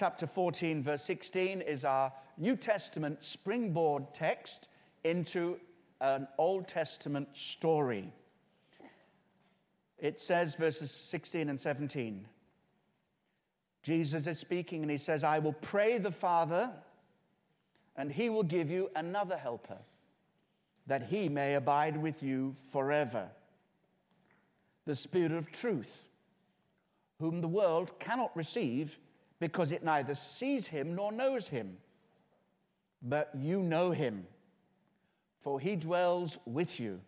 Chapter 14, verse 16 is our New Testament springboard text into an Old Testament story. It says, verses 16 and 17. Jesus is speaking and he says, I will pray the Father, and he will give you another helper, that he may abide with you forever. The Spirit of truth, whom the world cannot receive because it neither sees him nor knows him. But you know him, for he dwells with you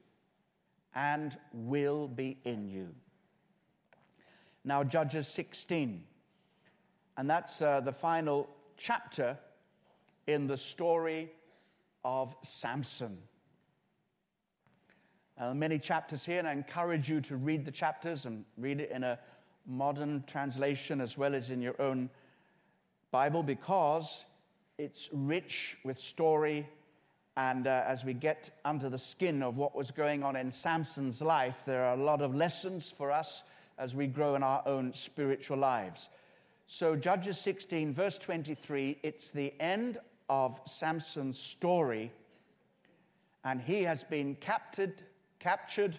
and will be in you. Now, Judges 16, and that's uh, the final chapter in the story of Samson. Uh, many chapters here, and I encourage you to read the chapters and read it in a modern translation as well as in your own Bible because it's rich with story. And uh, as we get under the skin of what was going on in Samson's life, there are a lot of lessons for us as we grow in our own spiritual lives. So, Judges 16, verse 23, it's the end of Samson's story. And he has been captured, captured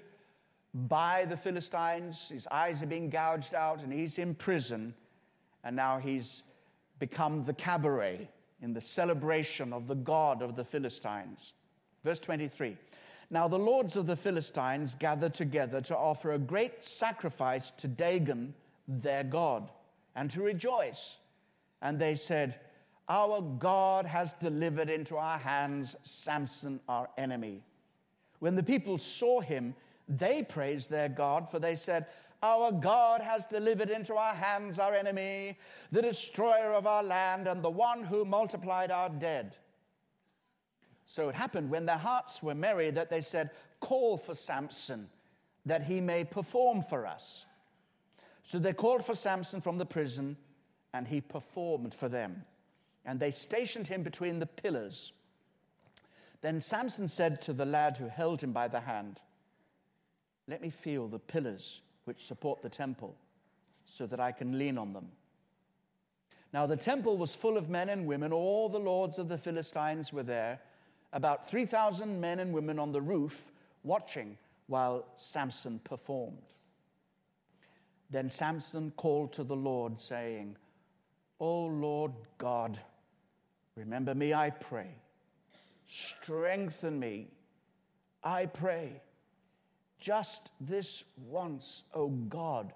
by the Philistines. His eyes are being gouged out, and he's in prison. And now he's become the cabaret in the celebration of the God of the Philistines. Verse 23 Now the lords of the Philistines gathered together to offer a great sacrifice to Dagon, their God, and to rejoice. And they said, Our God has delivered into our hands Samson, our enemy. When the people saw him, they praised their God, for they said, our God has delivered into our hands our enemy, the destroyer of our land, and the one who multiplied our dead. So it happened when their hearts were merry that they said, Call for Samson, that he may perform for us. So they called for Samson from the prison, and he performed for them. And they stationed him between the pillars. Then Samson said to the lad who held him by the hand, Let me feel the pillars which support the temple so that I can lean on them. Now, the temple was full of men and women. All the lords of the Philistines were there, about 3,000 men and women on the roof watching while Samson performed. Then Samson called to the Lord, saying, O Lord God, remember me, I pray. Strengthen me, I pray just this once, O God,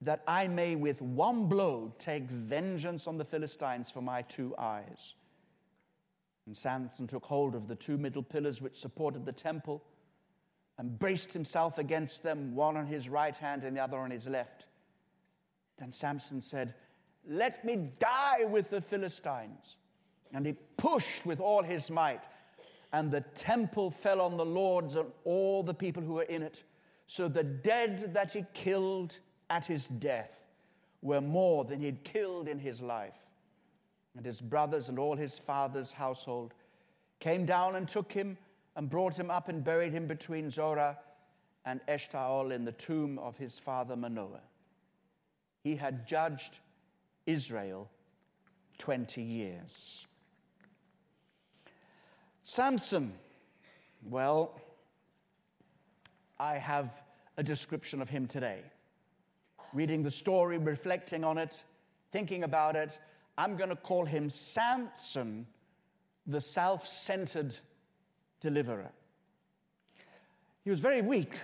that I may with one blow take vengeance on the Philistines for my two eyes. And Samson took hold of the two middle pillars which supported the temple and braced himself against them, one on his right hand and the other on his left. Then Samson said, Let me die with the Philistines. And he pushed with all his might and the temple fell on the lords and all the people who were in it. So the dead that he killed at his death were more than he'd killed in his life. And his brothers and all his father's household came down and took him and brought him up and buried him between Zorah and Eshtaol in the tomb of his father Manoah. He had judged Israel 20 years. Samson. Well, I have a description of him today. Reading the story, reflecting on it, thinking about it, I'm going to call him Samson, the self centered deliverer. He was very weak,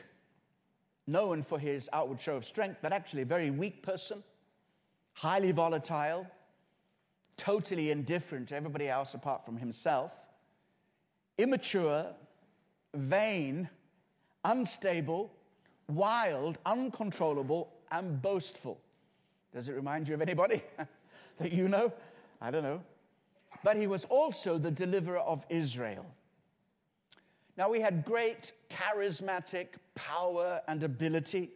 known for his outward show of strength, but actually a very weak person, highly volatile, totally indifferent to everybody else apart from himself immature, vain, unstable, wild, uncontrollable, and boastful. Does it remind you of anybody that you know? I don't know. But he was also the deliverer of Israel. Now, he had great charismatic power and ability,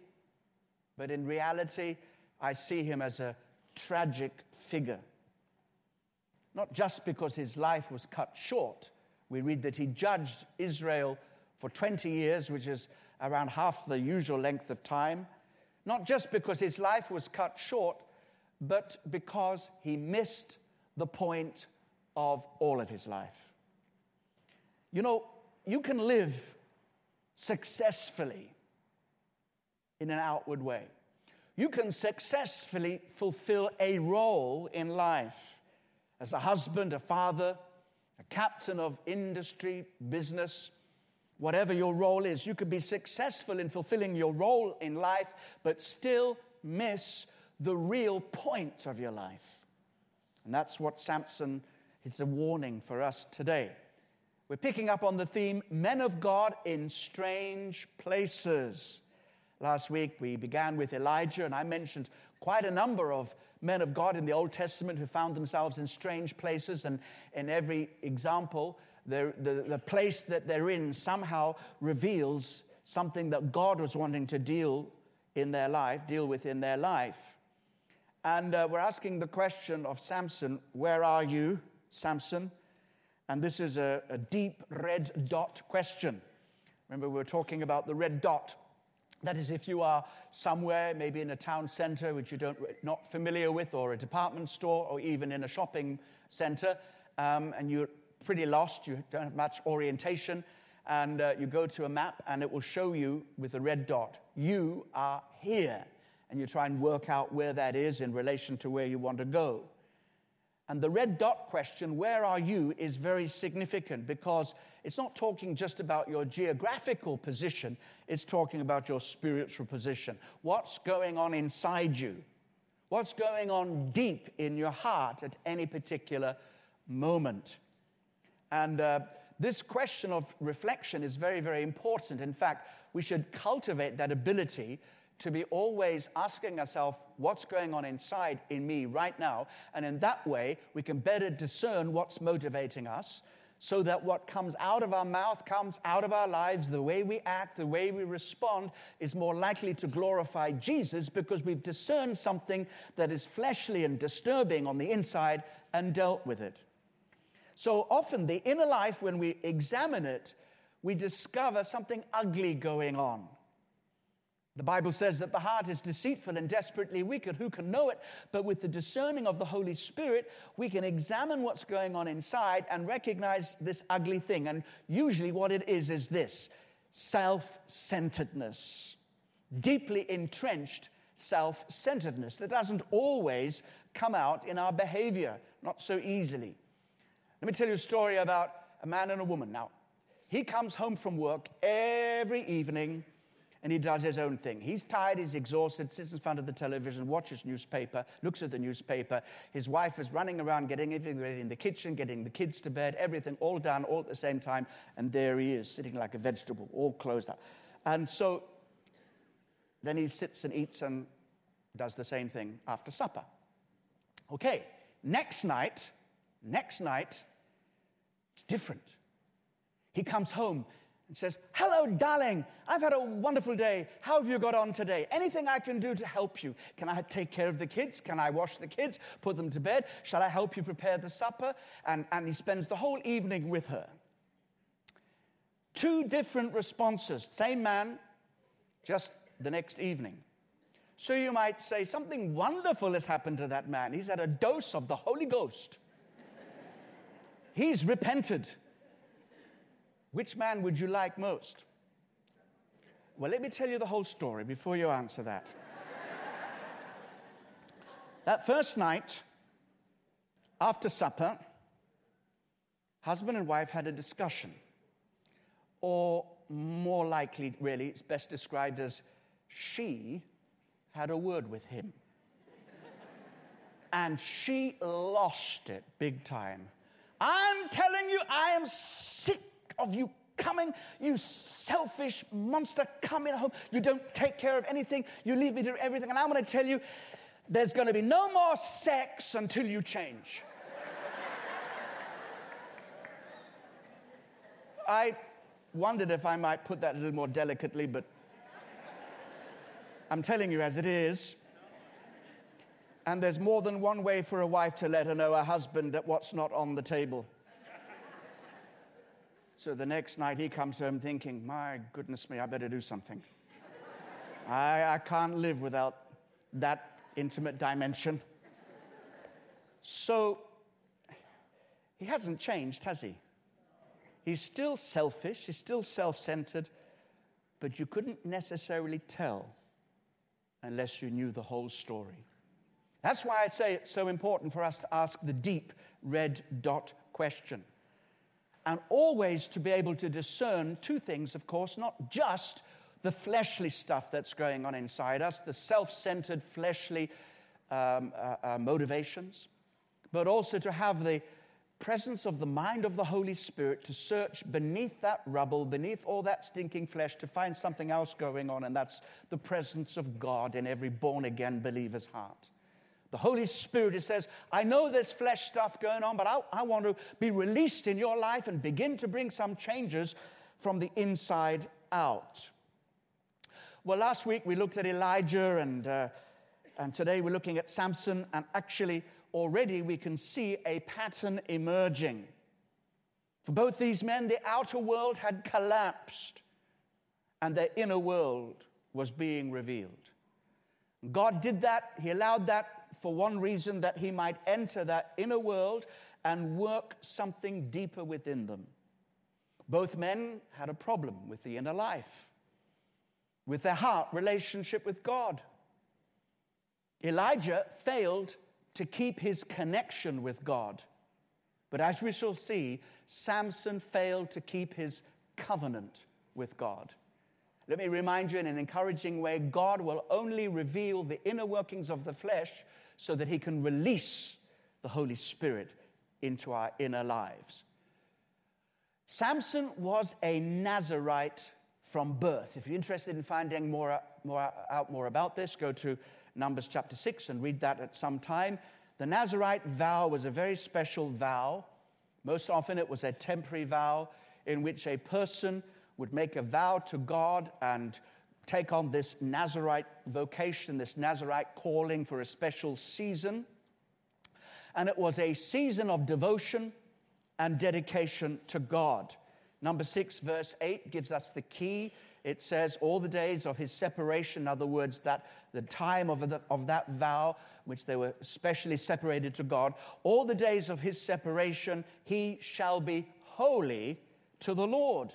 but in reality, I see him as a tragic figure. Not just because his life was cut short, we read that he judged Israel for 20 years, which is around half the usual length of time, not just because his life was cut short, but because he missed the point of all of his life. You know, you can live successfully in an outward way. You can successfully fulfill a role in life as a husband, a father, captain of industry, business, whatever your role is. You can be successful in fulfilling your role in life, but still miss the real point of your life. And that's what Samson, is a warning for us today. We're picking up on the theme men of God in strange places. Last week we began with Elijah, and I mentioned quite a number of men of God in the Old Testament who found themselves in strange places, and in every example, the, the, place that they're in somehow reveals something that God was wanting to deal in their life, deal with in their life. And uh, we're asking the question of Samson, where are you, Samson? And this is a, a deep red dot question. Remember, we were talking about the red dot. That is, if you are somewhere, maybe in a town center which you don't not familiar with, or a department store, or even in a shopping center, um, and you're pretty lost, you don't have much orientation, and uh, you go to a map, and it will show you with a red dot, you are here, and you try and work out where that is in relation to where you want to go. And the red dot question, where are you, is very significant because it's not talking just about your geographical position, it's talking about your spiritual position. What's going on inside you? What's going on deep in your heart at any particular moment? And uh, this question of reflection is very, very important. In fact, we should cultivate that ability to be always asking ourselves what's going on inside in me right now. And in that way, we can better discern what's motivating us so that what comes out of our mouth, comes out of our lives, the way we act, the way we respond is more likely to glorify Jesus because we've discerned something that is fleshly and disturbing on the inside and dealt with it. So often, the inner life, when we examine it, we discover something ugly going on. The Bible says that the heart is deceitful and desperately wicked. Who can know it? But with the discerning of the Holy Spirit, we can examine what's going on inside and recognize this ugly thing. And usually, what it is is this self centeredness, deeply entrenched self centeredness that doesn't always come out in our behavior, not so easily. Let me tell you a story about a man and a woman. Now, he comes home from work every evening and he does his own thing. He's tired, he's exhausted, sits in front of the television, watches newspaper, looks at the newspaper. His wife is running around getting everything ready in the kitchen, getting the kids to bed, everything all done all at the same time. And there he is, sitting like a vegetable, all closed up. And so then he sits and eats and does the same thing after supper. Okay, next night, next night, it's different. He comes home and says, Hello, darling. I've had a wonderful day. How have you got on today? Anything I can do to help you? Can I take care of the kids? Can I wash the kids? Put them to bed? Shall I help you prepare the supper? And, and he spends the whole evening with her. Two different responses. Same man, just the next evening. So you might say, Something wonderful has happened to that man. He's had a dose of the Holy Ghost. He's repented. Which man would you like most? Well, let me tell you the whole story before you answer that. that first night, after supper, husband and wife had a discussion. Or more likely, really, it's best described as she had a word with him. and she lost it big time. I'm telling you, I am sick of you coming, you selfish monster, coming home. You don't take care of anything. You leave me to everything. And I'm going to tell you, there's going to be no more sex until you change. I wondered if I might put that a little more delicately, but I'm telling you as it is. And there's more than one way for a wife to let her know her husband that what's not on the table. So the next night he comes home thinking, my goodness me, I better do something. I, I can't live without that intimate dimension. So he hasn't changed, has he? He's still selfish, he's still self centered, but you couldn't necessarily tell unless you knew the whole story. That's why I say it's so important for us to ask the deep red dot question. And always to be able to discern two things, of course, not just the fleshly stuff that's going on inside us, the self centered fleshly um, uh, uh, motivations, but also to have the presence of the mind of the Holy Spirit to search beneath that rubble, beneath all that stinking flesh, to find something else going on, and that's the presence of God in every born again believer's heart. The Holy Spirit, it says, I know there's flesh stuff going on, but I, I want to be released in your life and begin to bring some changes from the inside out. Well, last week we looked at Elijah, and, uh, and today we're looking at Samson, and actually, already we can see a pattern emerging. For both these men, the outer world had collapsed, and their inner world was being revealed. God did that, He allowed that for one reason that he might enter that inner world and work something deeper within them. Both men had a problem with the inner life, with their heart relationship with God. Elijah failed to keep his connection with God. But as we shall see, Samson failed to keep his covenant with God. Let me remind you in an encouraging way God will only reveal the inner workings of the flesh so that He can release the Holy Spirit into our inner lives. Samson was a Nazarite from birth. If you're interested in finding more, more, out more about this, go to Numbers chapter 6 and read that at some time. The Nazarite vow was a very special vow. Most often, it was a temporary vow in which a person would make a vow to God and take on this Nazarite vocation, this Nazarite calling for a special season. And it was a season of devotion and dedication to God. Number six, verse eight, gives us the key. It says, All the days of his separation, in other words, that the time of, the, of that vow, which they were specially separated to God, all the days of his separation, he shall be holy to the Lord.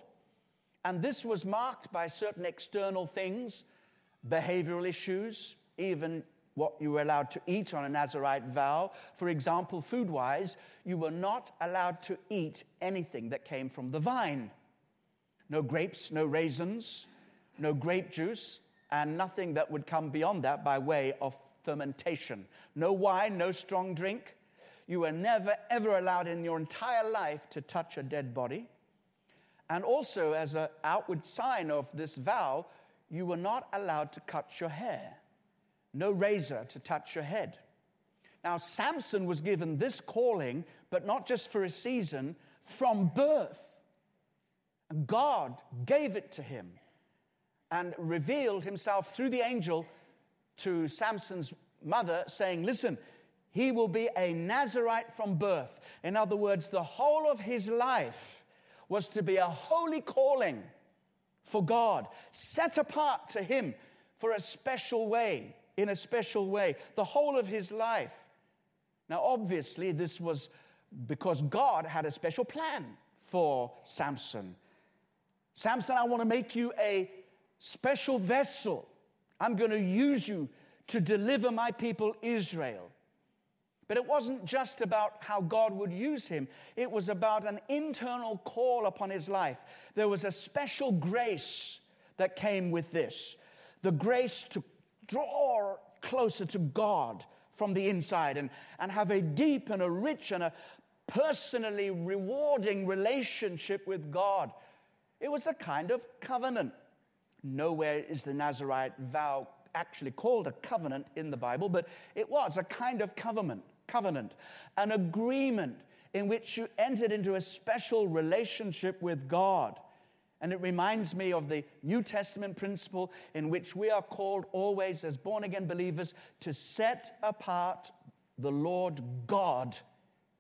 And this was marked by certain external things, behavioral issues, even what you were allowed to eat on a Nazarite vow. For example, food wise, you were not allowed to eat anything that came from the vine. No grapes, no raisins, no grape juice, and nothing that would come beyond that by way of fermentation. No wine, no strong drink. You were never, ever allowed in your entire life to touch a dead body. And also, as an outward sign of this vow, you were not allowed to cut your hair. No razor to touch your head. Now, Samson was given this calling, but not just for a season, from birth. God gave it to him and revealed himself through the angel to Samson's mother, saying, Listen, he will be a Nazarite from birth. In other words, the whole of his life was to be a holy calling for God, set apart to Him for a special way, in a special way, the whole of his life. Now, obviously, this was because God had a special plan for Samson. Samson, I want to make you a special vessel. I'm going to use you to deliver my people Israel. But it wasn't just about how God would use him, it was about an internal call upon his life. There was a special grace that came with this the grace to draw closer to God from the inside and, and have a deep and a rich and a personally rewarding relationship with God. It was a kind of covenant. Nowhere is the Nazarite vow actually called a covenant in the Bible, but it was a kind of covenant covenant, an agreement in which you entered into a special relationship with God. And it reminds me of the New Testament principle in which we are called always, as born again believers, to set apart the Lord God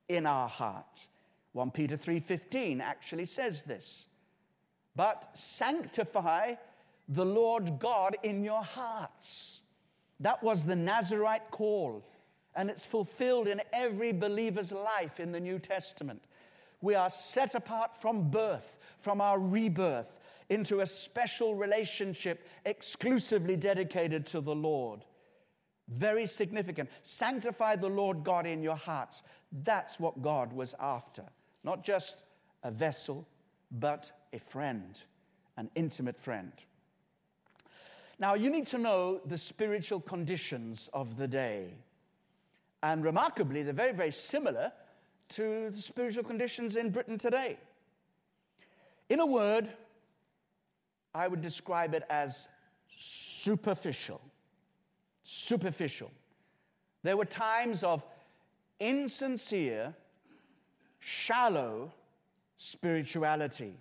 in our heart. 1 Peter 3:15 actually says this. But sanctify the Lord God in your hearts. That was the Nazarite call And it's fulfilled in every believer's life in the New Testament. We are set apart from birth, from our rebirth, into a special relationship exclusively dedicated to the Lord. Very significant. Sanctify the Lord God in your hearts. That's what God was after. Not just a vessel, but a friend, an intimate friend. Now, you need to know the spiritual conditions of the day. And remarkably, they're very, very similar to the spiritual conditions in Britain today. In a word, I would describe it as superficial. Superficial. There were times of insincere, shallow spirituality.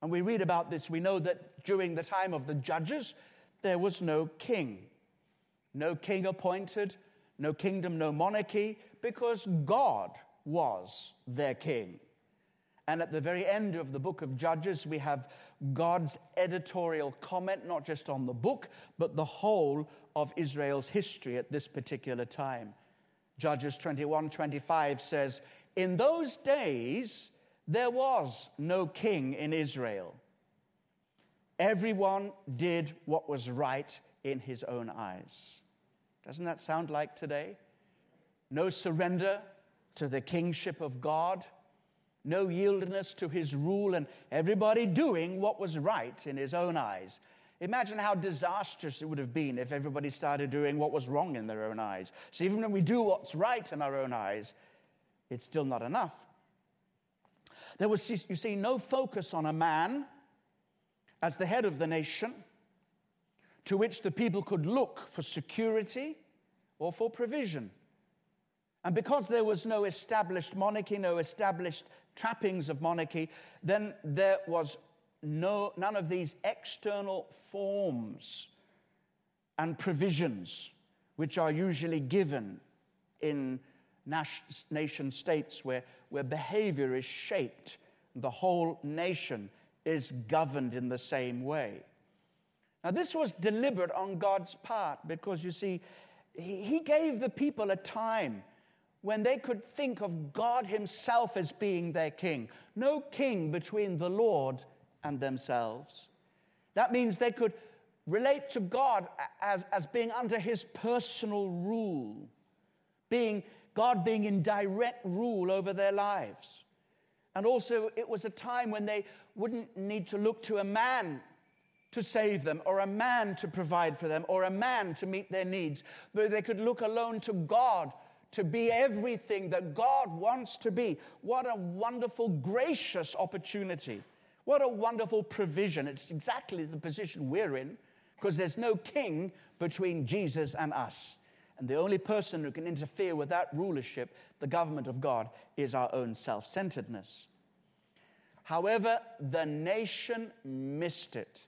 And we read about this. We know that during the time of the judges, there was no king. No king appointed, no kingdom, no monarchy, because God was their king. And at the very end of the book of Judges, we have God's editorial comment, not just on the book, but the whole of Israel's history at this particular time. Judges 21 25 says, In those days, there was no king in Israel. Everyone did what was right in his own eyes. Doesn't that sound like today? No surrender to the kingship of God no yieldedness to his rule, and everybody doing what was right in his own eyes. Imagine how disastrous it would have been if everybody started doing what was wrong in their own eyes. So, even when we do what's right in our own eyes, it's still not enough. There was, you see, no focus on a man as the head of the nation to which the people could look for security or for provision. And because there was no established monarchy, no established trappings of monarchy, then there was no, none of these external forms and provisions which are usually given in nation states where, where behavior is shaped, the whole nation is governed in the same way. Now, this was deliberate on God's part because you see, He gave the people a time when they could think of God Himself as being their king. No king between the Lord and themselves. That means they could relate to God as, as being under His personal rule, being God being in direct rule over their lives. And also, it was a time when they wouldn't need to look to a man to save them, or a man to provide for them, or a man to meet their needs, but they could look alone to God to be everything that God wants to be. What a wonderful, gracious opportunity. What a wonderful provision. It's exactly the position we're in because there's no king between Jesus and us. And the only person who can interfere with that rulership, the government of God, is our own self centeredness. However, the nation missed it.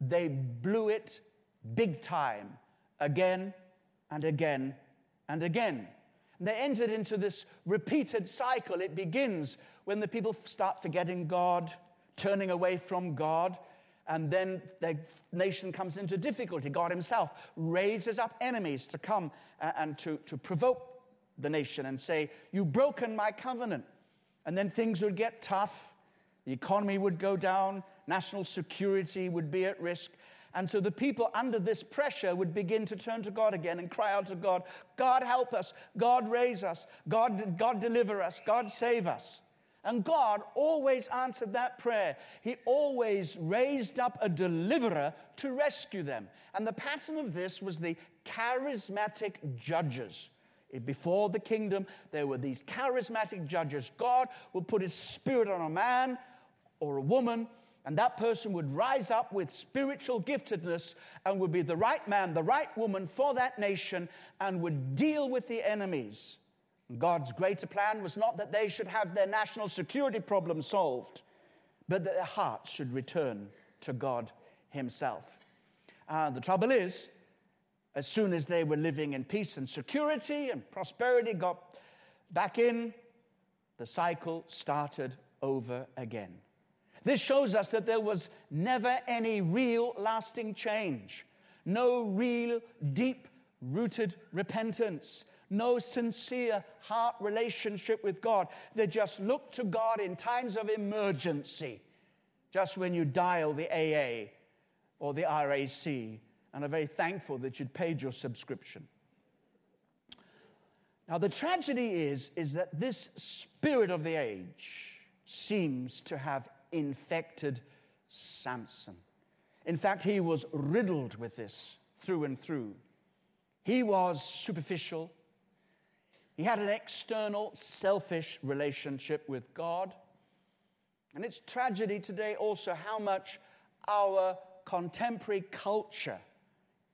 They blew it big time again and again and again. And they entered into this repeated cycle. It begins when the people start forgetting God, turning away from God, and then the nation comes into difficulty. God Himself raises up enemies to come and to, to provoke the nation and say, You've broken my covenant. And then things would get tough, the economy would go down, national security would be at risk, and so the people under this pressure would begin to turn to God again and cry out to God, God help us, God raise us, God, God deliver us, God save us. And God always answered that prayer. He always raised up a deliverer to rescue them. And the pattern of this was the charismatic judges. Before the kingdom, there were these charismatic judges. God would put his spirit on a man or a woman and that person would rise up with spiritual giftedness and would be the right man, the right woman for that nation and would deal with the enemies. God's greater plan was not that they should have their national security problem solved, but that their hearts should return to God Himself. Uh, the trouble is, as soon as they were living in peace and security and prosperity got back in, the cycle started over again. This shows us that there was never any real lasting change, no real deep rooted repentance, no sincere heart relationship with God. They just look to God in times of emergency, just when you dial the AA or the RAC, and are very thankful that you'd paid your subscription. Now, the tragedy is, is that this spirit of the age seems to have infected Samson. In fact, he was riddled with this through and through. He was superficial. He had an external, selfish relationship with God. And it's tragedy today also how much our contemporary culture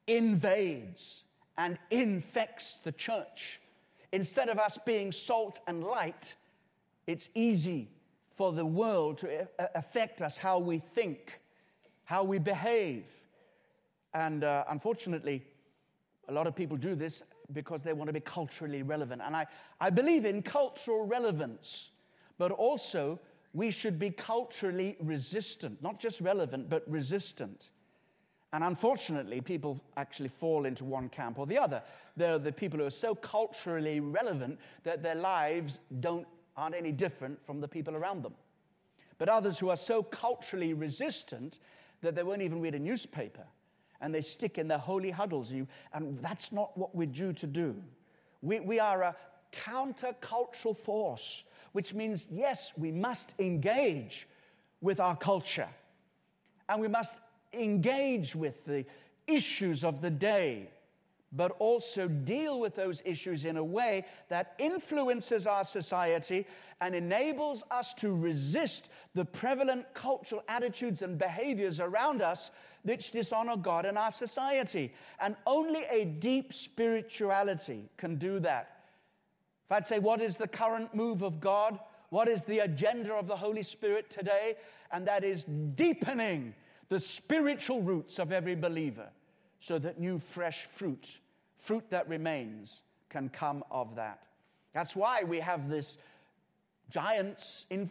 invades and infects the church Instead of us being salt and light, it's easy for the world to affect us how we think, how we behave. And uh, unfortunately, a lot of people do this because they want to be culturally relevant. And I, I believe in cultural relevance, but also we should be culturally resistant, not just relevant, but resistant. And unfortunately, people actually fall into one camp or the other. There are the people who are so culturally relevant that their lives don't, aren't any different from the people around them. But others who are so culturally resistant that they won't even read a newspaper and they stick in their holy huddles. And that's not what we're due to do. We, we are a countercultural force, which means, yes, we must engage with our culture and we must engage with the issues of the day, but also deal with those issues in a way that influences our society and enables us to resist the prevalent cultural attitudes and behaviors around us which dishonor God and our society. And only a deep spirituality can do that. If I'd say, what is the current move of God? What is the agenda of the Holy Spirit today? And that is deepening the spiritual roots of every believer so that new, fresh fruit, fruit that remains, can come of that. That's why we have this giants, in,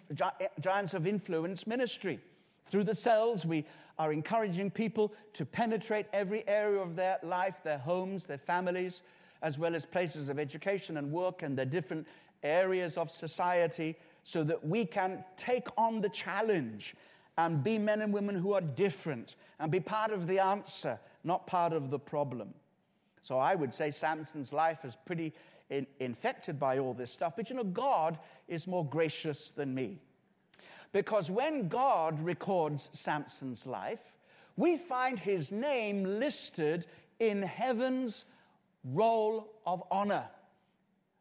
giants of influence ministry. Through the cells, we are encouraging people to penetrate every area of their life, their homes, their families, as well as places of education and work and their different areas of society, so that we can take on the challenge and be men and women who are different and be part of the answer, not part of the problem. So I would say Samson's life is pretty in, infected by all this stuff. But you know, God is more gracious than me. Because when God records Samson's life, we find his name listed in heaven's roll of honor.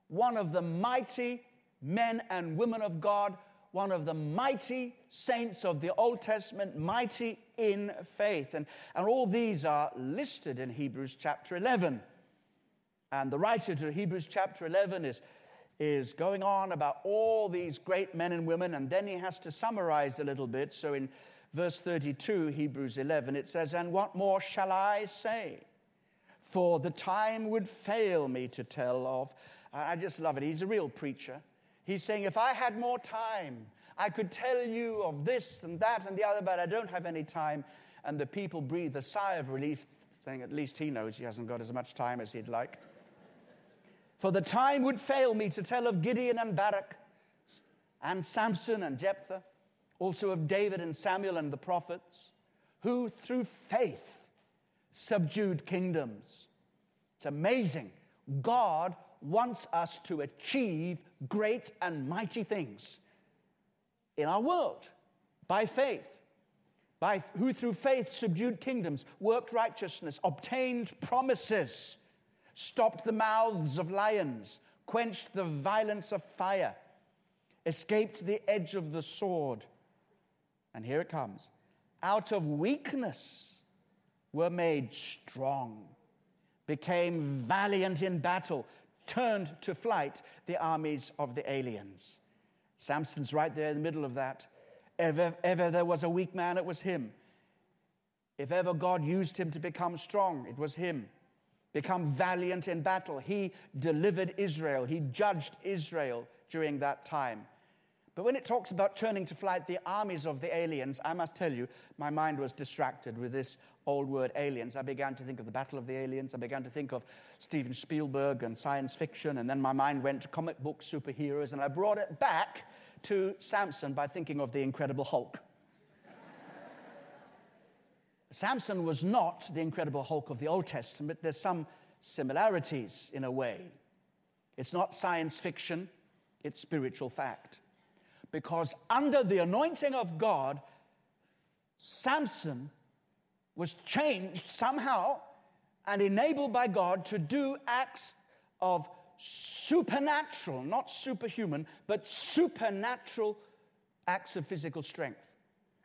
One of the mighty men and women of God one of the mighty saints of the Old Testament, mighty in faith. And, and all these are listed in Hebrews chapter 11. And the writer to Hebrews chapter 11 is, is going on about all these great men and women, and then he has to summarize a little bit. So in verse 32, Hebrews 11, it says, And what more shall I say? For the time would fail me to tell of. I just love it. He's a real preacher. He's saying, if I had more time, I could tell you of this and that and the other, but I don't have any time. And the people breathe a sigh of relief, saying, at least he knows he hasn't got as much time as he'd like. For the time would fail me to tell of Gideon and Barak, and Samson and Jephthah, also of David and Samuel and the prophets, who through faith subdued kingdoms. It's amazing. God wants us to achieve great and mighty things in our world by faith, by who through faith subdued kingdoms, worked righteousness, obtained promises, stopped the mouths of lions, quenched the violence of fire, escaped the edge of the sword. And here it comes out of weakness were made strong, became valiant in battle, turned to flight the armies of the aliens. Samson's right there in the middle of that. Ever, ever there was a weak man, it was him. If ever God used him to become strong, it was him. Become valiant in battle. He delivered Israel, he judged Israel during that time. But when it talks about turning to flight the armies of the aliens, I must tell you, my mind was distracted with this old word aliens. I began to think of the Battle of the Aliens. I began to think of Steven Spielberg and science fiction. And then my mind went to comic book superheroes. And I brought it back to Samson by thinking of the Incredible Hulk. Samson was not the Incredible Hulk of the Old Testament. There's some similarities in a way. It's not science fiction, it's spiritual fact. Because under the anointing of God, Samson was changed somehow and enabled by God to do acts of supernatural, not superhuman, but supernatural acts of physical strength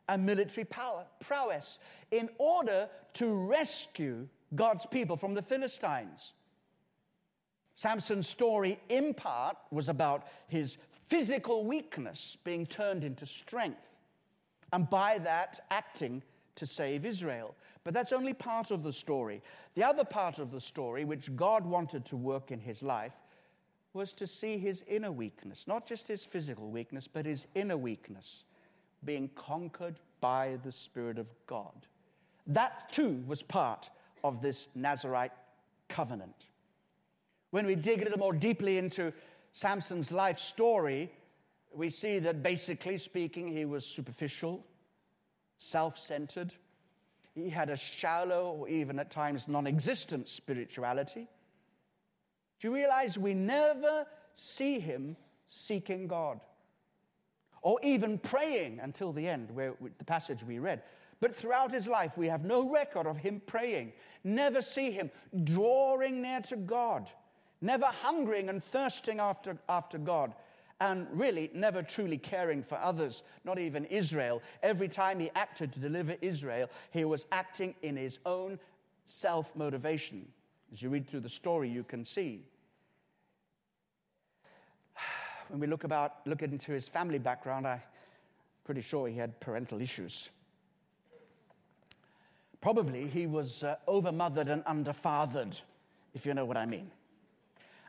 and military power, prowess in order to rescue God's people from the Philistines. Samson's story, in part, was about his physical weakness being turned into strength, and by that, acting to save Israel. But that's only part of the story. The other part of the story, which God wanted to work in his life, was to see his inner weakness, not just his physical weakness, but his inner weakness being conquered by the Spirit of God. That too was part of this Nazarite covenant. When we dig a little more deeply into Samson's life story, we see that basically speaking, he was superficial, self centered. He had a shallow, or even at times non existent spirituality. Do you realize we never see him seeking God? or even praying until the end, where the passage we read. But throughout his life, we have no record of him praying. Never see him drawing near to God, never hungering and thirsting after, after God, and really never truly caring for others, not even Israel. Every time he acted to deliver Israel, he was acting in his own self motivation. As you read through the story, you can see when we look about look into his family background, I'm pretty sure he had parental issues. Probably he was uh, overmothered and underfathered, if you know what I mean.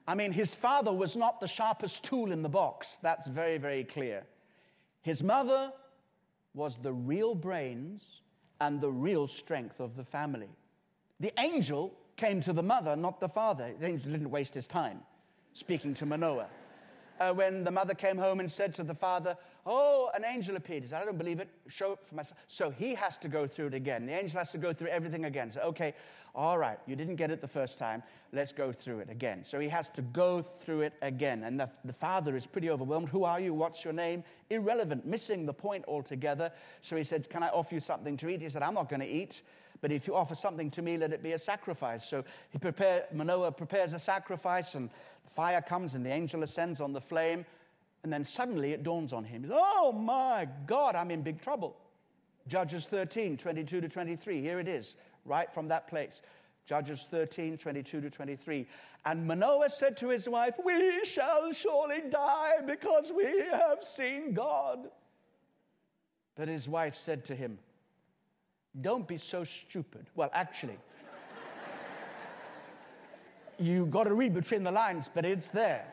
I mean, his father was not the sharpest tool in the box. That's very, very clear. His mother was the real brains and the real strength of the family. The angel came to the mother, not the father. The angel didn't waste his time speaking to Manoah uh, when the mother came home and said to the father, Oh, an angel appeared. He said, I don't believe it. Show it for myself. So he has to go through it again. The angel has to go through everything again. So, okay, all right, you didn't get it the first time. Let's go through it again. So he has to go through it again. And the, the father is pretty overwhelmed. Who are you? What's your name? Irrelevant, missing the point altogether. So he said, Can I offer you something to eat? He said, I'm not going to eat. But if you offer something to me, let it be a sacrifice. So he prepare, Manoah prepares a sacrifice, and the fire comes, and the angel ascends on the flame. And then suddenly it dawns on him Oh my God, I'm in big trouble. Judges 13, 22 to 23. Here it is, right from that place. Judges 13, 22 to 23. And Manoah said to his wife, We shall surely die because we have seen God. But his wife said to him, don't be so stupid. Well, actually, you've got to read between the lines, but it's there.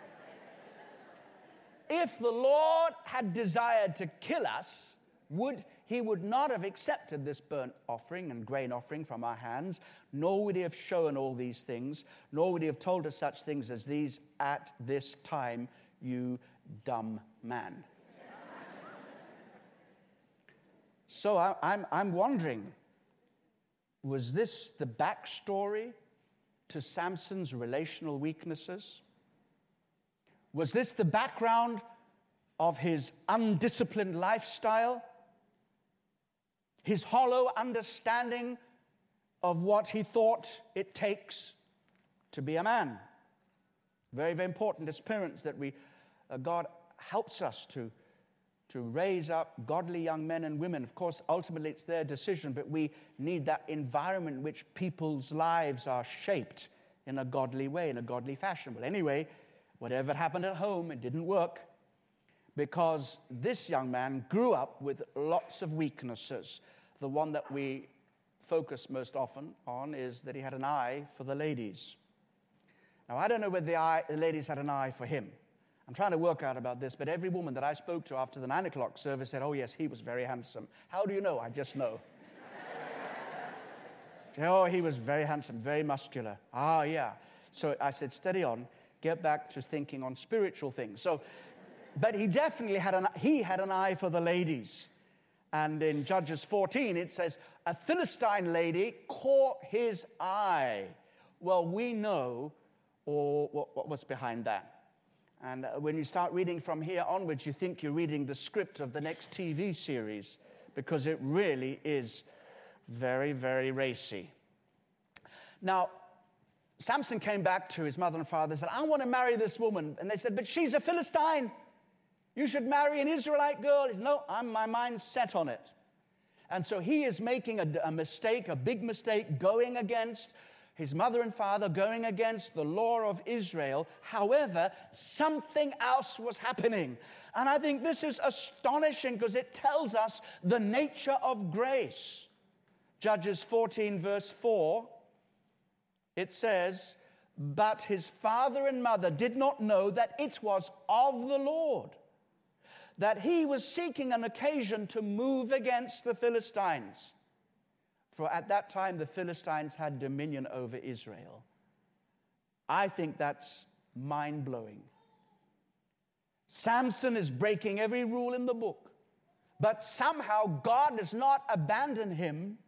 If the Lord had desired to kill us, would he would not have accepted this burnt offering and grain offering from our hands, nor would he have shown all these things, nor would he have told us such things as these at this time, you dumb man. So I, am I'm, I'm wondering was this the backstory to Samson's relational weaknesses? Was this the background of his undisciplined lifestyle? His hollow understanding of what he thought it takes to be a man? Very, very important as parents that we, uh, God helps us to to raise up godly young men and women. Of course, ultimately it's their decision, but we need that environment in which people's lives are shaped in a godly way, in a godly fashion. Well, anyway, whatever happened at home, it didn't work because this young man grew up with lots of weaknesses. The one that we focus most often on is that he had an eye for the ladies. Now, I don't know whether the, eye, the ladies had an eye for him. I'm trying to work out about this, but every woman that I spoke to after the nine o'clock service said, Oh, yes, he was very handsome. How do you know? I just know. oh, he was very handsome, very muscular. Ah, yeah. So I said, Steady on, get back to thinking on spiritual things. So, but he definitely had an, he had an eye for the ladies. And in Judges 14, it says, A Philistine lady caught his eye. Well, we know or what, what was behind that. And uh, when you start reading from here onwards, you think you're reading the script of the next TV series because it really is very, very racy. Now, Samson came back to his mother and father and said, I want to marry this woman. And they said, But she's a Philistine. You should marry an Israelite girl. He said, No, I'm, my mind's set on it. And so he is making a, a mistake, a big mistake, going against his mother and father going against the law of Israel. However, something else was happening. And I think this is astonishing because it tells us the nature of grace. Judges 14, verse 4, it says, But his father and mother did not know that it was of the Lord, that he was seeking an occasion to move against the Philistines. For at that time, the Philistines had dominion over Israel. I think that's mind blowing. Samson is breaking every rule in the book, but somehow God does not abandon him,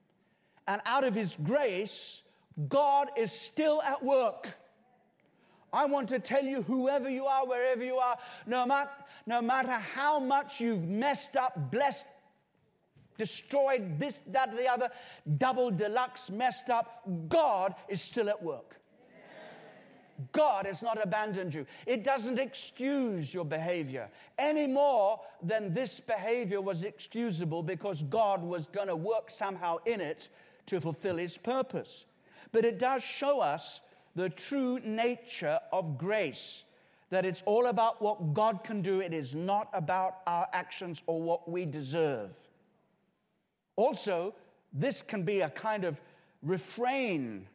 and out of his grace, God is still at work. I want to tell you, whoever you are, wherever you are, no matter, no matter how much you've messed up, blessed destroyed, this, that, the other, double deluxe, messed up. God is still at work. God has not abandoned you. It doesn't excuse your behavior any more than this behavior was excusable because God was going to work somehow in it to fulfill his purpose. But it does show us the true nature of grace that it's all about what God can do, it is not about our actions or what we deserve. Also, this can be a kind of refrain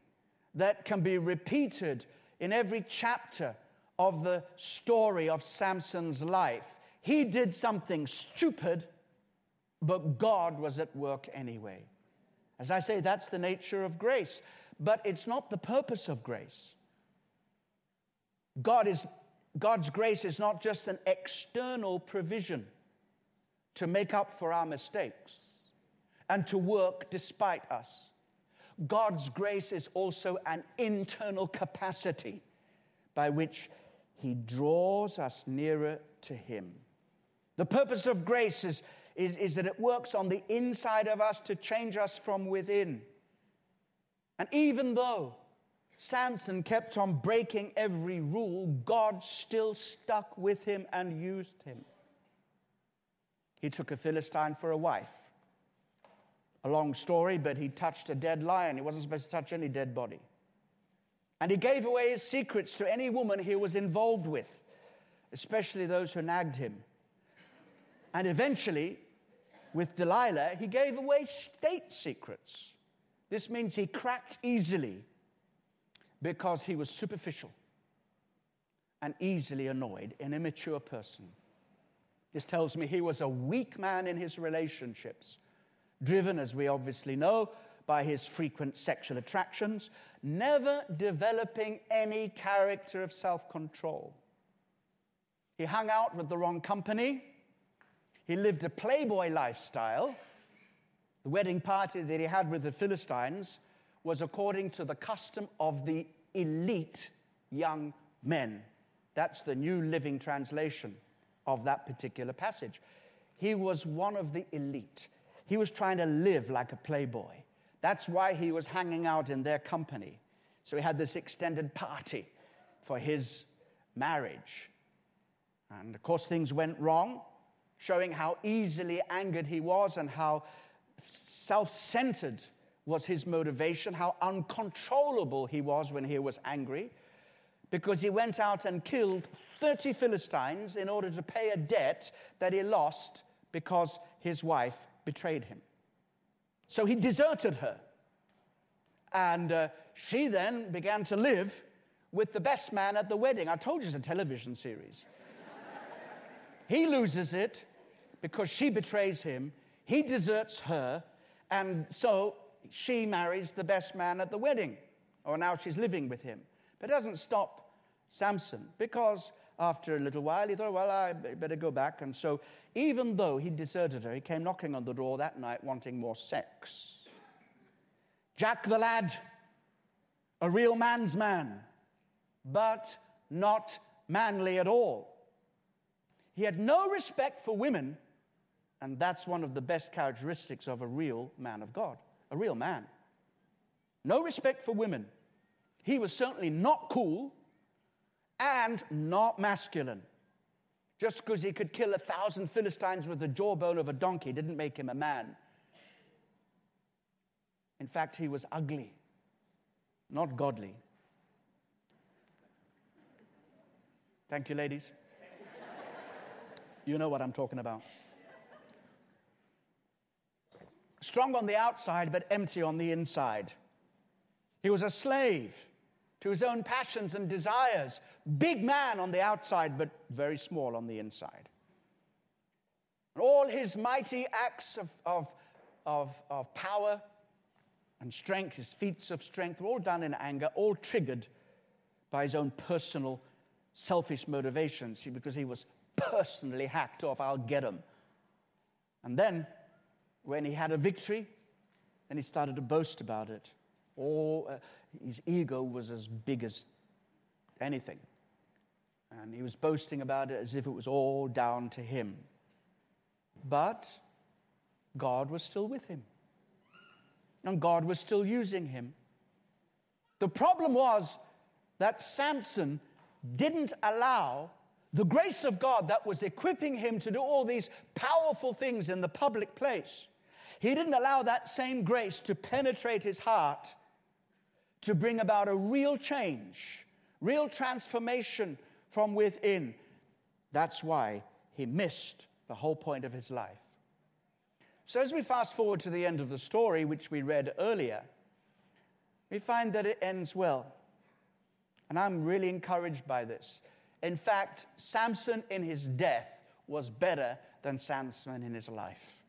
that can be repeated in every chapter of the story of Samson's life. He did something stupid, but God was at work anyway. As I say, that's the nature of grace, but it's not the purpose of grace. God is, God's grace is not just an external provision to make up for our mistakes and to work despite us. God's grace is also an internal capacity by which He draws us nearer to Him. The purpose of grace is, is, is, that it works on the inside of us to change us from within. And even though Samson kept on breaking every rule, God still stuck with him and used him. He took a Philistine for a wife a long story, but he touched a dead lion. He wasn't supposed to touch any dead body. And he gave away his secrets to any woman he was involved with, especially those who nagged him. And eventually, with Delilah, he gave away state secrets. This means he cracked easily because he was superficial and easily annoyed, an immature person. This tells me he was a weak man in his relationships driven, as we obviously know, by his frequent sexual attractions, never developing any character of self control. He hung out with the wrong company. He lived a playboy lifestyle. The wedding party that he had with the Philistines was according to the custom of the elite young men. That's the New Living Translation of that particular passage. He was one of the elite. He was trying to live like a playboy. That's why he was hanging out in their company. So he had this extended party for his marriage. And of course, things went wrong, showing how easily angered he was and how self centered was his motivation, how uncontrollable he was when he was angry, because he went out and killed 30 Philistines in order to pay a debt that he lost because his wife betrayed him. So he deserted her. And uh, she then began to live with the best man at the wedding. I told you it's a television series. He loses it because she betrays him. He deserts her. And so she marries the best man at the wedding, or now she's living with him. But it doesn't stop Samson because after a little while he thought, well, I better go back. And so, even though he deserted her, he came knocking on the door that night wanting more sex. Jack the lad, a real man's man, but not manly at all. He had no respect for women, and that's one of the best characteristics of a real man of God, a real man. No respect for women. He was certainly not cool and not masculine. Just because he could kill a thousand Philistines with the jawbone of a donkey didn't make him a man. In fact, he was ugly, not godly. Thank you, ladies. You know what I'm talking about. Strong on the outside, but empty on the inside. He was a slave to his own passions and desires. Big man on the outside, but very small on the inside. And all his mighty acts of, of, of, of power and strength, his feats of strength, were all done in anger, all triggered by his own personal selfish motivations because he was personally hacked off. I'll get him. And then, when he had a victory, then he started to boast about it. All, uh, his ego was as big as anything. And he was boasting about it as if it was all down to him. But God was still with him and God was still using him. The problem was that Samson didn't allow the grace of God that was equipping him to do all these powerful things in the public place. He didn't allow that same grace to penetrate his heart to bring about a real change, real transformation from within. That's why he missed the whole point of his life. So, as we fast forward to the end of the story, which we read earlier, we find that it ends well. And I'm really encouraged by this. In fact, Samson in his death was better than Samson in his life.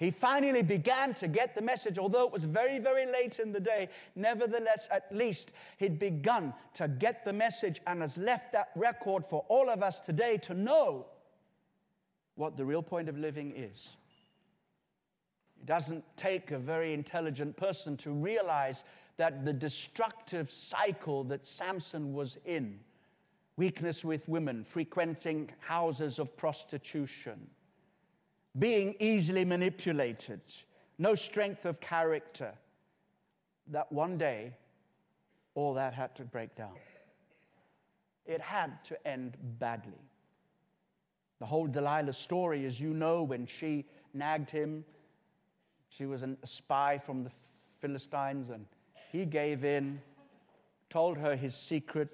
He finally began to get the message, although it was very, very late in the day. Nevertheless, at least he'd begun to get the message and has left that record for all of us today to know what the real point of living is. It doesn't take a very intelligent person to realize that the destructive cycle that Samson was in weakness with women, frequenting houses of prostitution, being easily manipulated, no strength of character, that one day all that had to break down. It had to end badly. The whole Delilah story, as you know, when she nagged him she was a spy from the Philistines, and he gave in, told her his secret,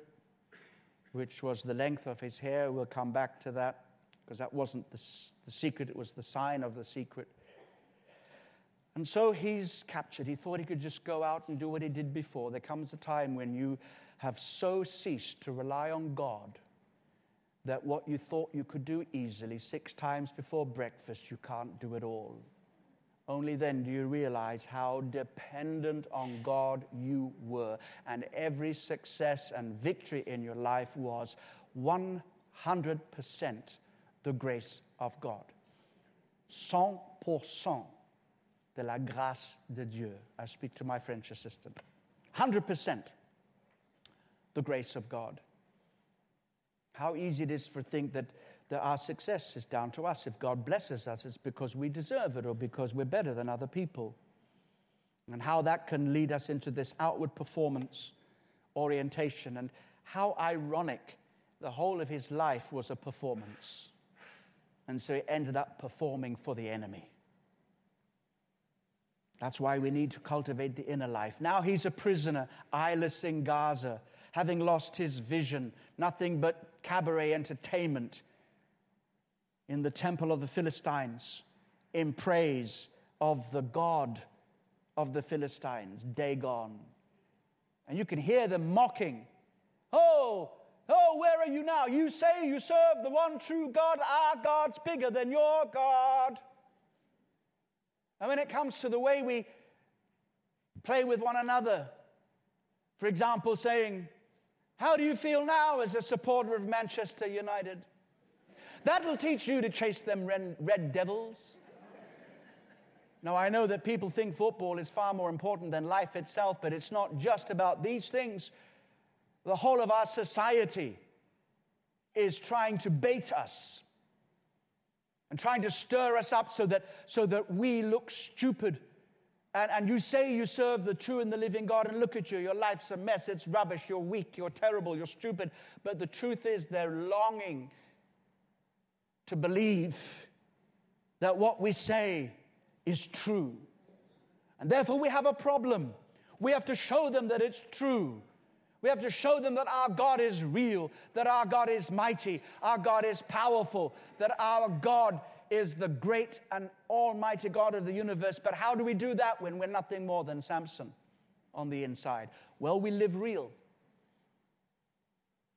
which was the length of his hair. We'll come back to that because that wasn't the, the secret, it was the sign of the secret. And so he's captured. He thought he could just go out and do what he did before. There comes a time when you have so ceased to rely on God that what you thought you could do easily six times before breakfast, you can't do it all. Only then do you realize how dependent on God you were. And every success and victory in your life was 100% the grace of God. 100% de la grâce de Dieu. I speak to my French assistant. 100% the grace of God. How easy it is for think that that our success is down to us. If God blesses us, it's because we deserve it or because we're better than other people. And how that can lead us into this outward performance orientation. And how ironic the whole of his life was a performance. And so he ended up performing for the enemy. That's why we need to cultivate the inner life. Now he's a prisoner, eyeless in Gaza, having lost his vision, nothing but cabaret entertainment in the temple of the Philistines in praise of the God of the Philistines, Dagon. And you can hear them mocking. Oh, Oh, where are you now? You say you serve the one true God. Our God's bigger than your God. And when it comes to the way we play with one another, for example, saying, How do you feel now as a supporter of Manchester United? That'll teach you to chase them red devils. Now, I know that people think football is far more important than life itself, but it's not just about these things. The whole of our society is trying to bait us and trying to stir us up so that, so that we look stupid. And, and you say you serve the true and the living God, and look at you, your life's a mess, it's rubbish, you're weak, you're terrible, you're stupid. But the truth is, they're longing to believe that what we say is true. And therefore, we have a problem. We have to show them that it's true. We have to show them that our God is real, that our God is mighty, our God is powerful, that our God is the great and almighty God of the universe. But how do we do that when we're nothing more than Samson on the inside? Well, we live real.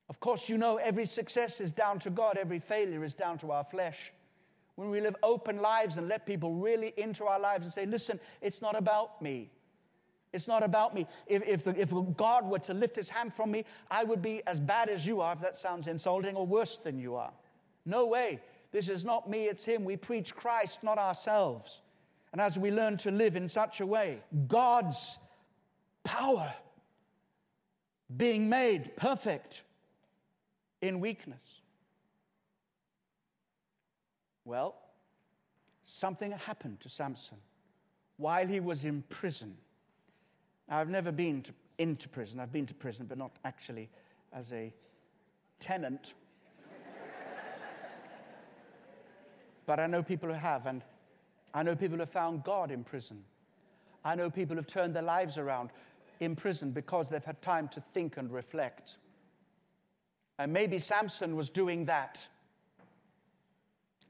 Of course, you know every success is down to God, every failure is down to our flesh when we live open lives and let people really into our lives and say, listen, it's not about me. It's not about me. If, if, the, if God were to lift his hand from me, I would be as bad as you are, if that sounds insulting, or worse than you are. No way. This is not me, it's him. We preach Christ, not ourselves. And as we learn to live in such a way, God's power being made perfect in weakness. Well, something happened to Samson while he was in prison. I've never been to, into prison. I've been to prison, but not actually as a tenant. but I know people who have, and I know people who have found God in prison. I know people who have turned their lives around in prison because they've had time to think and reflect. And maybe Samson was doing that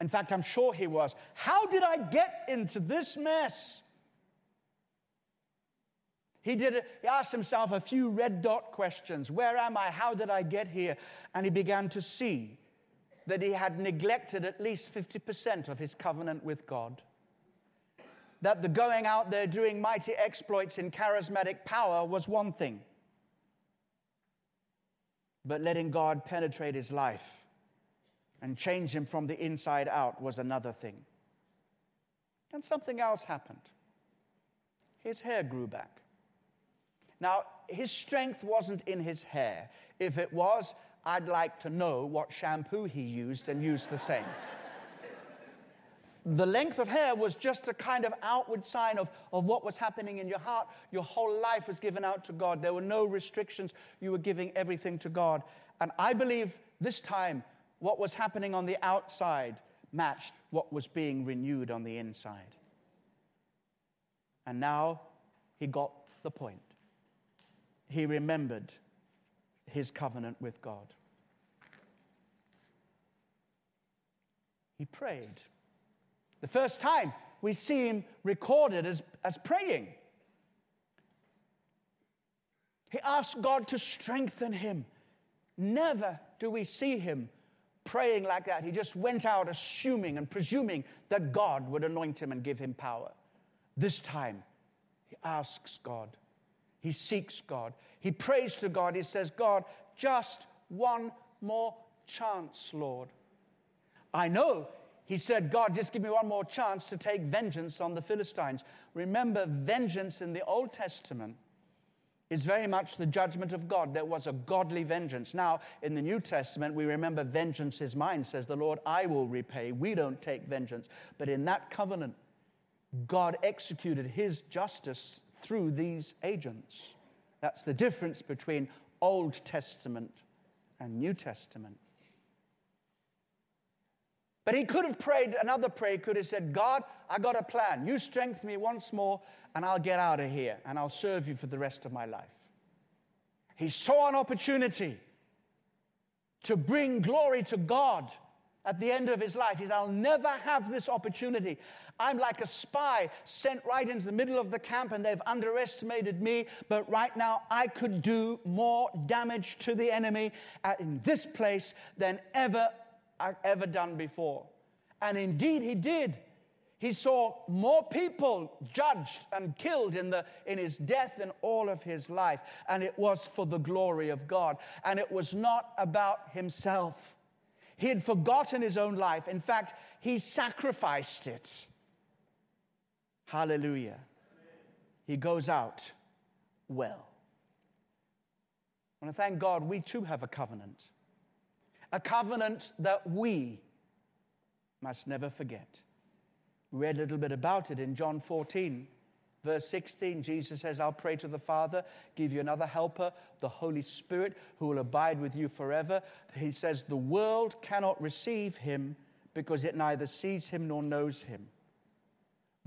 in fact, I'm sure he was. How did I get into this mess? He, did, he asked himself a few red dot questions Where am I? How did I get here? And he began to see that he had neglected at least 50% of his covenant with God. That the going out there doing mighty exploits in charismatic power was one thing, but letting God penetrate his life and change him from the inside out was another thing. And something else happened. His hair grew back. Now, his strength wasn't in his hair. If it was, I'd like to know what shampoo he used and used the same. the length of hair was just a kind of outward sign of, of what was happening in your heart. Your whole life was given out to God. There were no restrictions. You were giving everything to God. And I believe this time what was happening on the outside matched what was being renewed on the inside. And now he got the point. He remembered his covenant with God. He prayed. The first time we see him recorded as, as praying. He asked God to strengthen him. Never do we see him praying like that. He just went out assuming and presuming that God would anoint him and give him power. This time, he asks God. He seeks God. He prays to God. He says, God, just one more chance, Lord. I know he said, God, just give me one more chance to take vengeance on the Philistines. Remember, vengeance in the Old Testament is very much the judgment of God. There was a godly vengeance. Now, in the New Testament, we remember vengeance is mine, says the Lord, I will repay. We don't take vengeance. But in that covenant, God executed his justice through these agents. That's the difference between Old Testament and New Testament. But he could have prayed another prayer, could have said, God, I got a plan. You strengthen me once more, and I'll get out of here, and I'll serve you for the rest of my life. He saw an opportunity to bring glory to God At the end of his life, he said, I'll never have this opportunity. I'm like a spy sent right into the middle of the camp and they've underestimated me. But right now, I could do more damage to the enemy in this place than ever I've ever done before. And indeed, he did. He saw more people judged and killed in, the, in his death than all of his life. And it was for the glory of God. And it was not about himself. He had forgotten his own life. In fact, he sacrificed it. Hallelujah. He goes out well. I want to thank God we too have a covenant. A covenant that we must never forget. We read a little bit about it in John 14, verse 16. Jesus says, I'll pray to the Father, give you another helper, the Holy Spirit, who will abide with you forever. He says, The world cannot receive him because it neither sees him nor knows him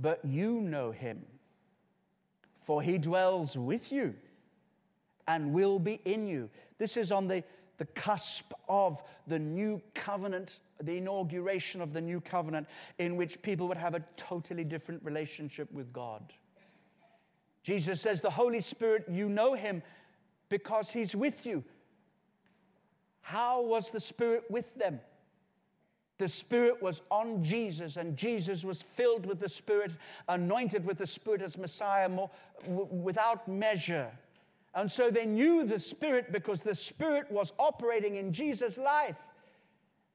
but you know him, for he dwells with you and will be in you. This is on the, the cusp of the new covenant, the inauguration of the new covenant, in which people would have a totally different relationship with God. Jesus says, The Holy Spirit, you know him because he's with you. How was the Spirit with them? the Spirit was on Jesus, and Jesus was filled with the Spirit, anointed with the Spirit as Messiah more, w- without measure. And so they knew the Spirit because the Spirit was operating in Jesus' life.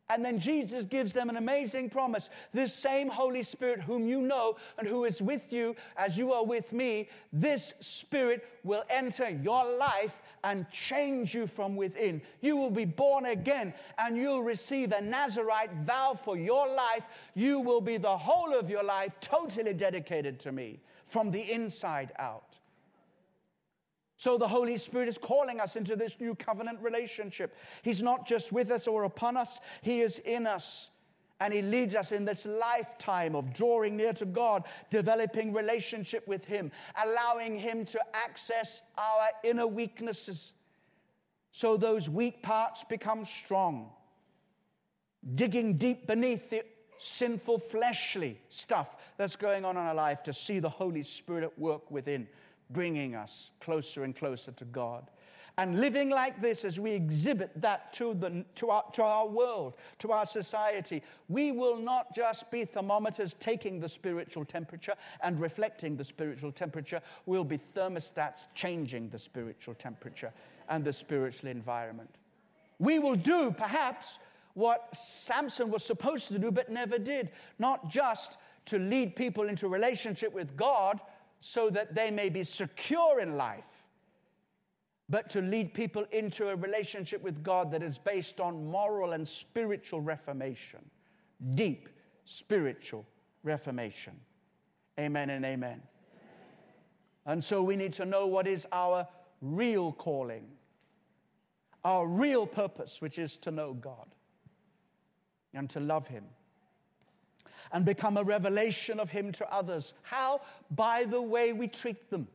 And then Jesus gives them an amazing promise. This same Holy Spirit, whom you know and who is with you as you are with me, this Spirit will enter your life and change you from within. You will be born again and you'll receive a Nazarite vow for your life. You will be the whole of your life totally dedicated to me from the inside out. So the Holy Spirit is calling us into this new covenant relationship. He's not just with us or upon us, He is in us. And He leads us in this lifetime of drawing near to God, developing relationship with Him, allowing Him to access our inner weaknesses so those weak parts become strong. Digging deep beneath the sinful fleshly stuff that's going on in our life to see the Holy Spirit at work within bringing us closer and closer to God. And living like this as we exhibit that to, the, to, our, to our world, to our society, we will not just be thermometers taking the spiritual temperature and reflecting the spiritual temperature, we'll be thermostats changing the spiritual temperature and the spiritual environment. We will do, perhaps, what Samson was supposed to do but never did, not just to lead people into relationship with God so that they may be secure in life, but to lead people into a relationship with God that is based on moral and spiritual reformation, deep spiritual reformation. Amen and amen. amen. And so we need to know what is our real calling, our real purpose, which is to know God and to love Him and become a revelation of Him to others. How? By the way we treat them,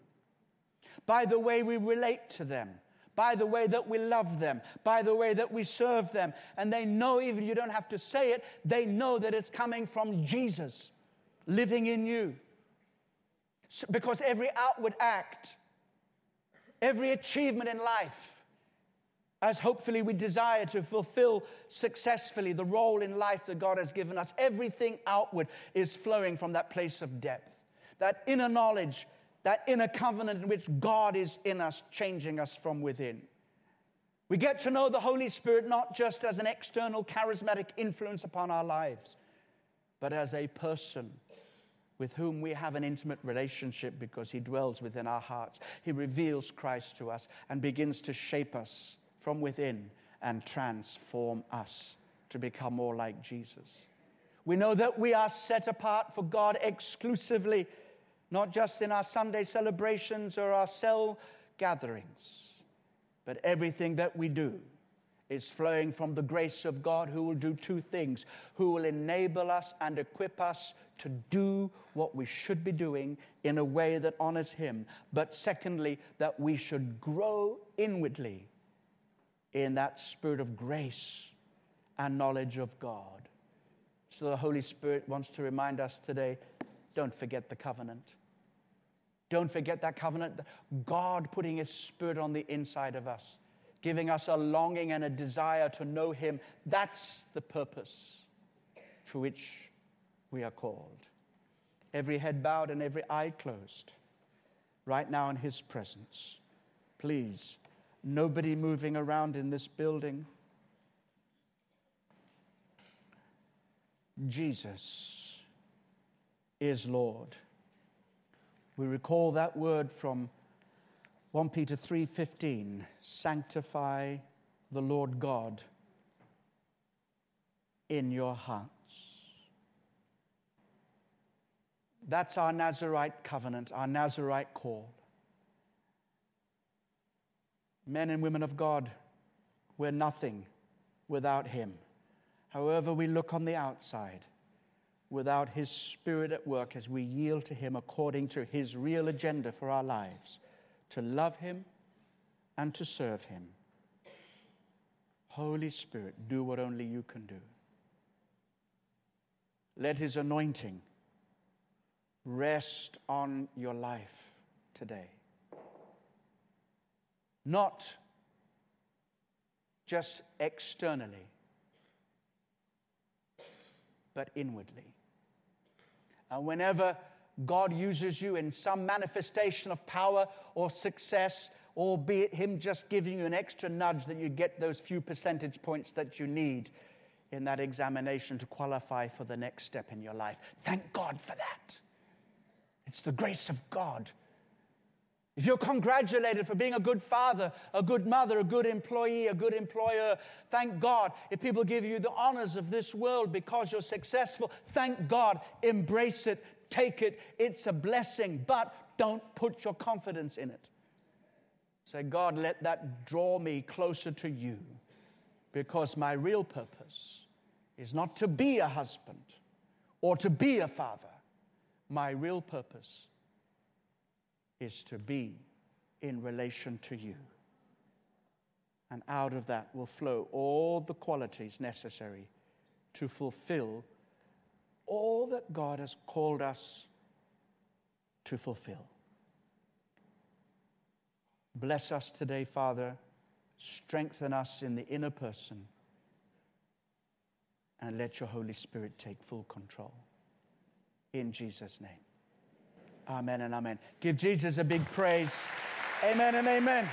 by the way we relate to them, by the way that we love them, by the way that we serve them. And they know, even you don't have to say it, they know that it's coming from Jesus living in you. So, because every outward act, every achievement in life, as hopefully we desire to fulfill successfully the role in life that God has given us, everything outward is flowing from that place of depth, that inner knowledge, that inner covenant in which God is in us, changing us from within. We get to know the Holy Spirit not just as an external charismatic influence upon our lives, but as a person with whom we have an intimate relationship because he dwells within our hearts. He reveals Christ to us and begins to shape us from within and transform us to become more like Jesus. We know that we are set apart for God exclusively, not just in our Sunday celebrations or our cell gatherings, but everything that we do is flowing from the grace of God who will do two things who will enable us and equip us to do what we should be doing in a way that honors Him, but secondly, that we should grow inwardly in that spirit of grace and knowledge of God. So the Holy Spirit wants to remind us today don't forget the covenant. Don't forget that covenant. God putting His Spirit on the inside of us, giving us a longing and a desire to know Him. That's the purpose for which we are called. Every head bowed and every eye closed, right now in His presence. Please, nobody moving around in this building. Jesus is Lord. We recall that word from 1 Peter 3:15, sanctify the Lord God in your hearts. That's our Nazarite covenant, our Nazarite call. Men and women of God, we're nothing without Him. However, we look on the outside, without His Spirit at work as we yield to Him according to His real agenda for our lives to love Him and to serve Him. Holy Spirit, do what only you can do. Let His anointing rest on your life today. Not just externally, but inwardly. And whenever God uses you in some manifestation of power or success, albeit Him just giving you an extra nudge that you get those few percentage points that you need in that examination to qualify for the next step in your life. Thank God for that. It's the grace of God if you're congratulated for being a good father, a good mother, a good employee, a good employer, thank God. If people give you the honors of this world because you're successful, thank God. Embrace it, take it. It's a blessing, but don't put your confidence in it. Say, God, let that draw me closer to you because my real purpose is not to be a husband or to be a father. My real purpose is to be in relation to you. And out of that will flow all the qualities necessary to fulfill all that God has called us to fulfill. Bless us today, Father. Strengthen us in the inner person. And let your Holy Spirit take full control. In Jesus' name. Amen and amen. Give Jesus a big praise. Amen and amen.